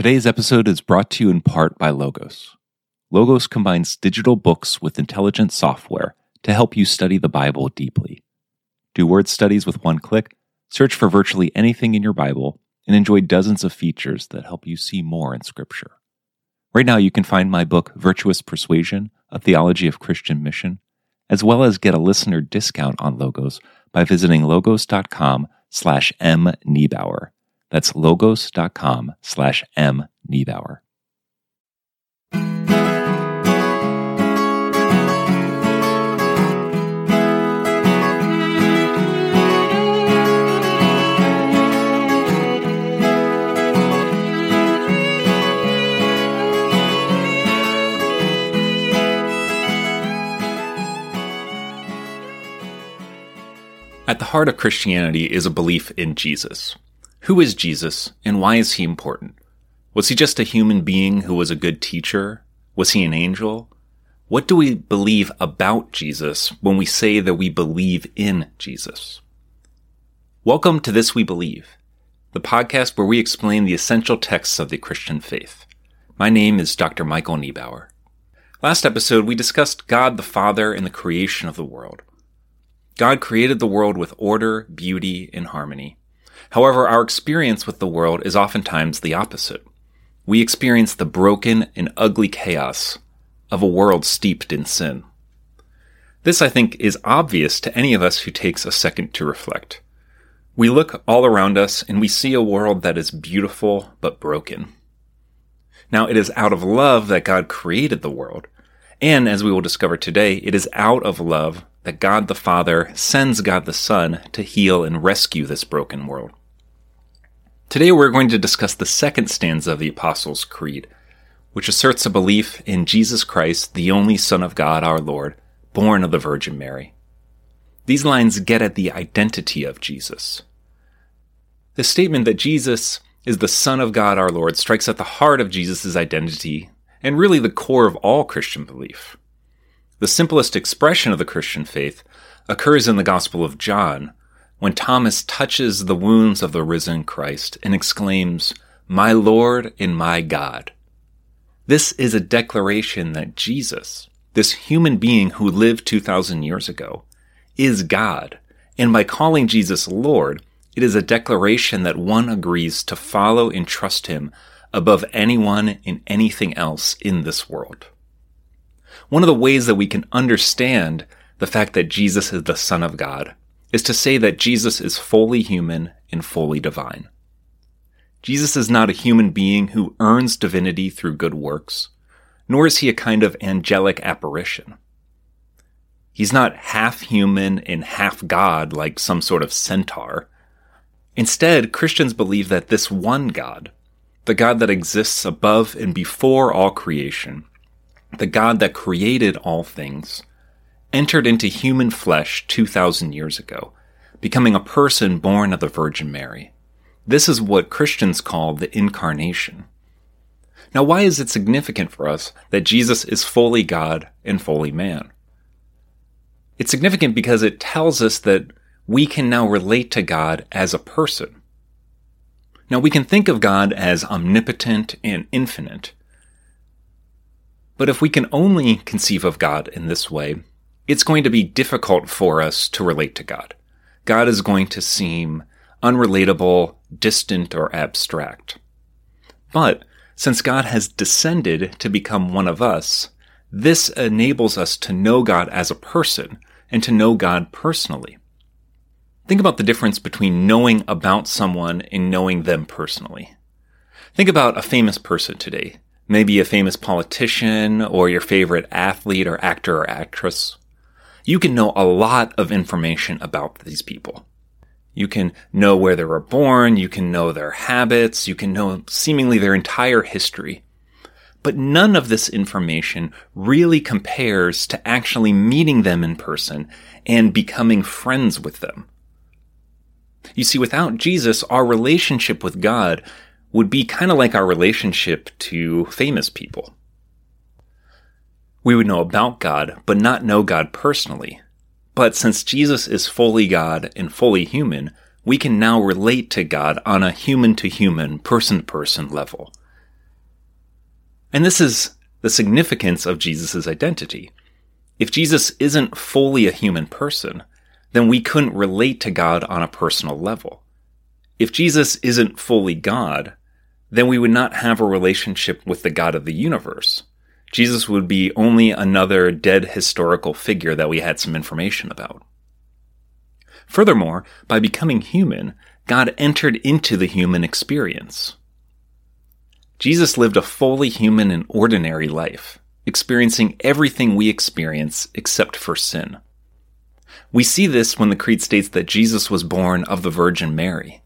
Today's episode is brought to you in part by Logos. Logos combines digital books with intelligent software to help you study the Bible deeply. Do word studies with one click, search for virtually anything in your Bible, and enjoy dozens of features that help you see more in Scripture. Right now, you can find my book, Virtuous Persuasion A Theology of Christian Mission, as well as get a listener discount on Logos by visiting logos.com slash mniebauer. That's logos.com slash mniebauer. At the heart of Christianity is a belief in Jesus. Who is Jesus and why is he important? Was he just a human being who was a good teacher? Was he an angel? What do we believe about Jesus when we say that we believe in Jesus? Welcome to This We Believe, the podcast where we explain the essential texts of the Christian faith. My name is Dr. Michael Niebauer. Last episode, we discussed God the Father and the creation of the world. God created the world with order, beauty, and harmony. However, our experience with the world is oftentimes the opposite. We experience the broken and ugly chaos of a world steeped in sin. This, I think, is obvious to any of us who takes a second to reflect. We look all around us and we see a world that is beautiful but broken. Now, it is out of love that God created the world. And as we will discover today, it is out of love that God the Father sends God the Son to heal and rescue this broken world. Today we're going to discuss the second stanza of the Apostles' Creed, which asserts a belief in Jesus Christ, the only Son of God, our Lord, born of the Virgin Mary. These lines get at the identity of Jesus. The statement that Jesus is the Son of God, our Lord, strikes at the heart of Jesus' identity and really the core of all Christian belief. The simplest expression of the Christian faith occurs in the Gospel of John, when Thomas touches the wounds of the risen Christ and exclaims, My Lord and my God. This is a declaration that Jesus, this human being who lived 2,000 years ago, is God. And by calling Jesus Lord, it is a declaration that one agrees to follow and trust him above anyone and anything else in this world. One of the ways that we can understand the fact that Jesus is the Son of God is to say that Jesus is fully human and fully divine. Jesus is not a human being who earns divinity through good works, nor is he a kind of angelic apparition. He's not half human and half God like some sort of centaur. Instead, Christians believe that this one God, the God that exists above and before all creation, the God that created all things, entered into human flesh 2,000 years ago, becoming a person born of the Virgin Mary. This is what Christians call the incarnation. Now, why is it significant for us that Jesus is fully God and fully man? It's significant because it tells us that we can now relate to God as a person. Now, we can think of God as omnipotent and infinite, but if we can only conceive of God in this way, it's going to be difficult for us to relate to God. God is going to seem unrelatable, distant, or abstract. But since God has descended to become one of us, this enables us to know God as a person and to know God personally. Think about the difference between knowing about someone and knowing them personally. Think about a famous person today maybe a famous politician or your favorite athlete or actor or actress, you can know a lot of information about these people. You can know where they were born, you can know their habits, you can know seemingly their entire history. But none of this information really compares to actually meeting them in person and becoming friends with them. You see, without Jesus, our relationship with God would be kind of like our relationship to famous people. We would know about God, but not know God personally. But since Jesus is fully God and fully human, we can now relate to God on a human to human, person to person level. And this is the significance of Jesus' identity. If Jesus isn't fully a human person, then we couldn't relate to God on a personal level. If Jesus isn't fully God, then we would not have a relationship with the God of the universe. Jesus would be only another dead historical figure that we had some information about. Furthermore, by becoming human, God entered into the human experience. Jesus lived a fully human and ordinary life, experiencing everything we experience except for sin. We see this when the Creed states that Jesus was born of the Virgin Mary.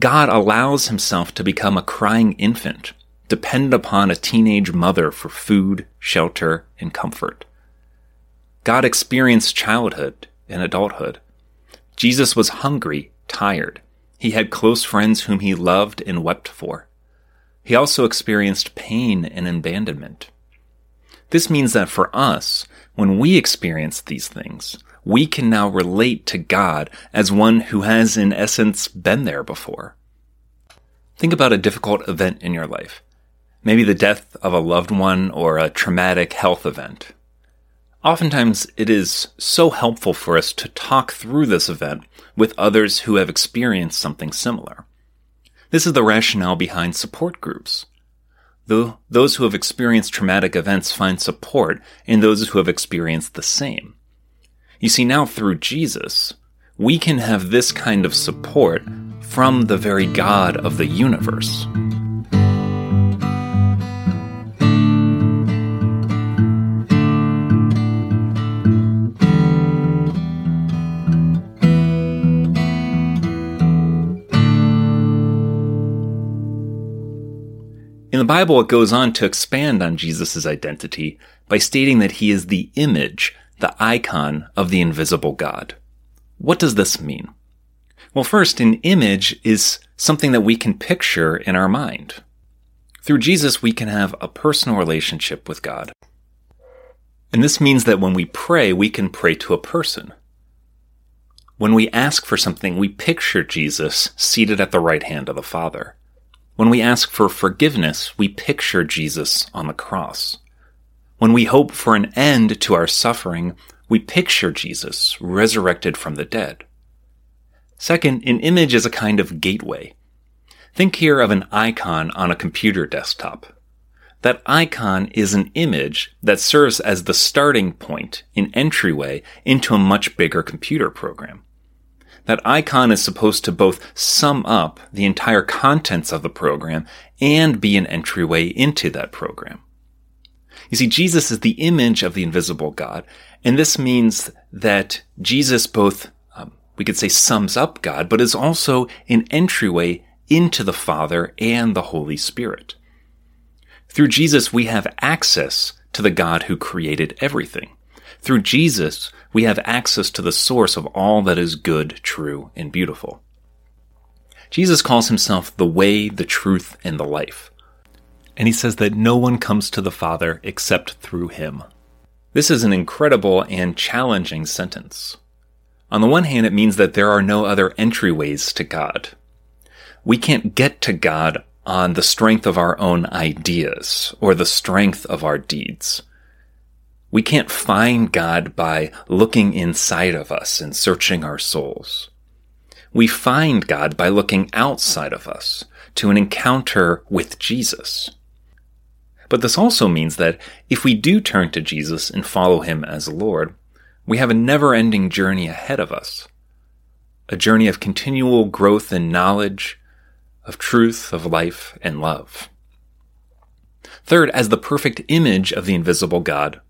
God allows himself to become a crying infant, dependent upon a teenage mother for food, shelter, and comfort. God experienced childhood and adulthood. Jesus was hungry, tired. He had close friends whom he loved and wept for. He also experienced pain and abandonment. This means that for us, when we experience these things, we can now relate to God as one who has in essence been there before. Think about a difficult event in your life. Maybe the death of a loved one or a traumatic health event. Oftentimes, it is so helpful for us to talk through this event with others who have experienced something similar. This is the rationale behind support groups. Though those who have experienced traumatic events find support in those who have experienced the same. You see, now through Jesus, we can have this kind of support from the very God of the universe. In the Bible, it goes on to expand on Jesus' identity by stating that he is the image, the icon of the invisible God. What does this mean? Well, first, an image is something that we can picture in our mind. Through Jesus, we can have a personal relationship with God. And this means that when we pray, we can pray to a person. When we ask for something, we picture Jesus seated at the right hand of the Father. When we ask for forgiveness, we picture Jesus on the cross. When we hope for an end to our suffering, we picture Jesus resurrected from the dead. Second, an image is a kind of gateway. Think here of an icon on a computer desktop. That icon is an image that serves as the starting point, an entryway into a much bigger computer program. That icon is supposed to both sum up the entire contents of the program and be an entryway into that program. You see, Jesus is the image of the invisible God, and this means that Jesus both, um, we could say, sums up God, but is also an entryway into the Father and the Holy Spirit. Through Jesus, we have access to the God who created everything. Through Jesus, we have access to the source of all that is good, true, and beautiful. Jesus calls himself the way, the truth, and the life. And he says that no one comes to the Father except through him. This is an incredible and challenging sentence. On the one hand, it means that there are no other entryways to God. We can't get to God on the strength of our own ideas or the strength of our deeds. We can't find God by looking inside of us and searching our souls. We find God by looking outside of us to an encounter with Jesus. But this also means that if we do turn to Jesus and follow him as Lord, we have a never ending journey ahead of us. A journey of continual growth in knowledge, of truth, of life, and love. Third, as the perfect image of the invisible God,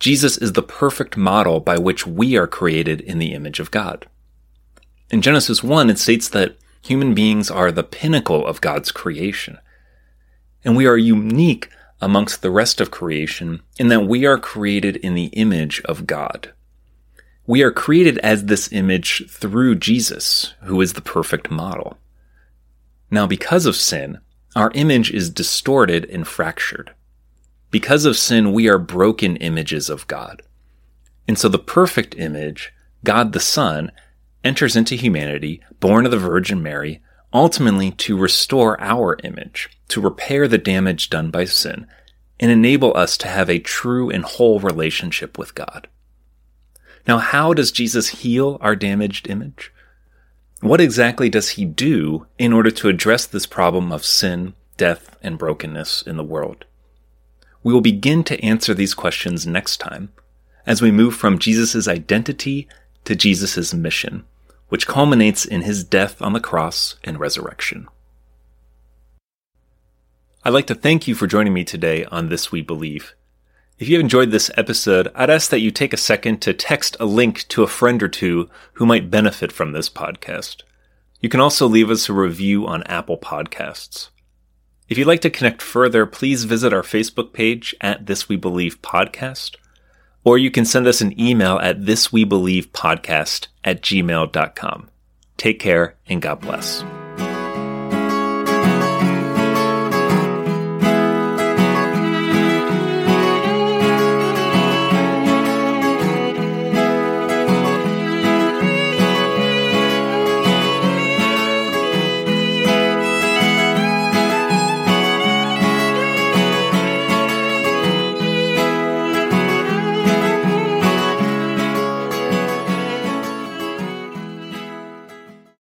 Jesus is the perfect model by which we are created in the image of God. In Genesis 1, it states that human beings are the pinnacle of God's creation. And we are unique amongst the rest of creation in that we are created in the image of God. We are created as this image through Jesus, who is the perfect model. Now, because of sin, our image is distorted and fractured. Because of sin, we are broken images of God. And so the perfect image, God the Son, enters into humanity, born of the Virgin Mary, ultimately to restore our image, to repair the damage done by sin, and enable us to have a true and whole relationship with God. Now, how does Jesus heal our damaged image? What exactly does he do in order to address this problem of sin, death, and brokenness in the world? We will begin to answer these questions next time as we move from Jesus' identity to Jesus' mission, which culminates in his death on the cross and resurrection. I'd like to thank you for joining me today on This We Believe. If you enjoyed this episode, I'd ask that you take a second to text a link to a friend or two who might benefit from this podcast. You can also leave us a review on Apple Podcasts. If you'd like to connect further, please visit our Facebook page at This We Believe Podcast, or you can send us an email at thiswebelievepodcast at gmail.com. Take care and God bless.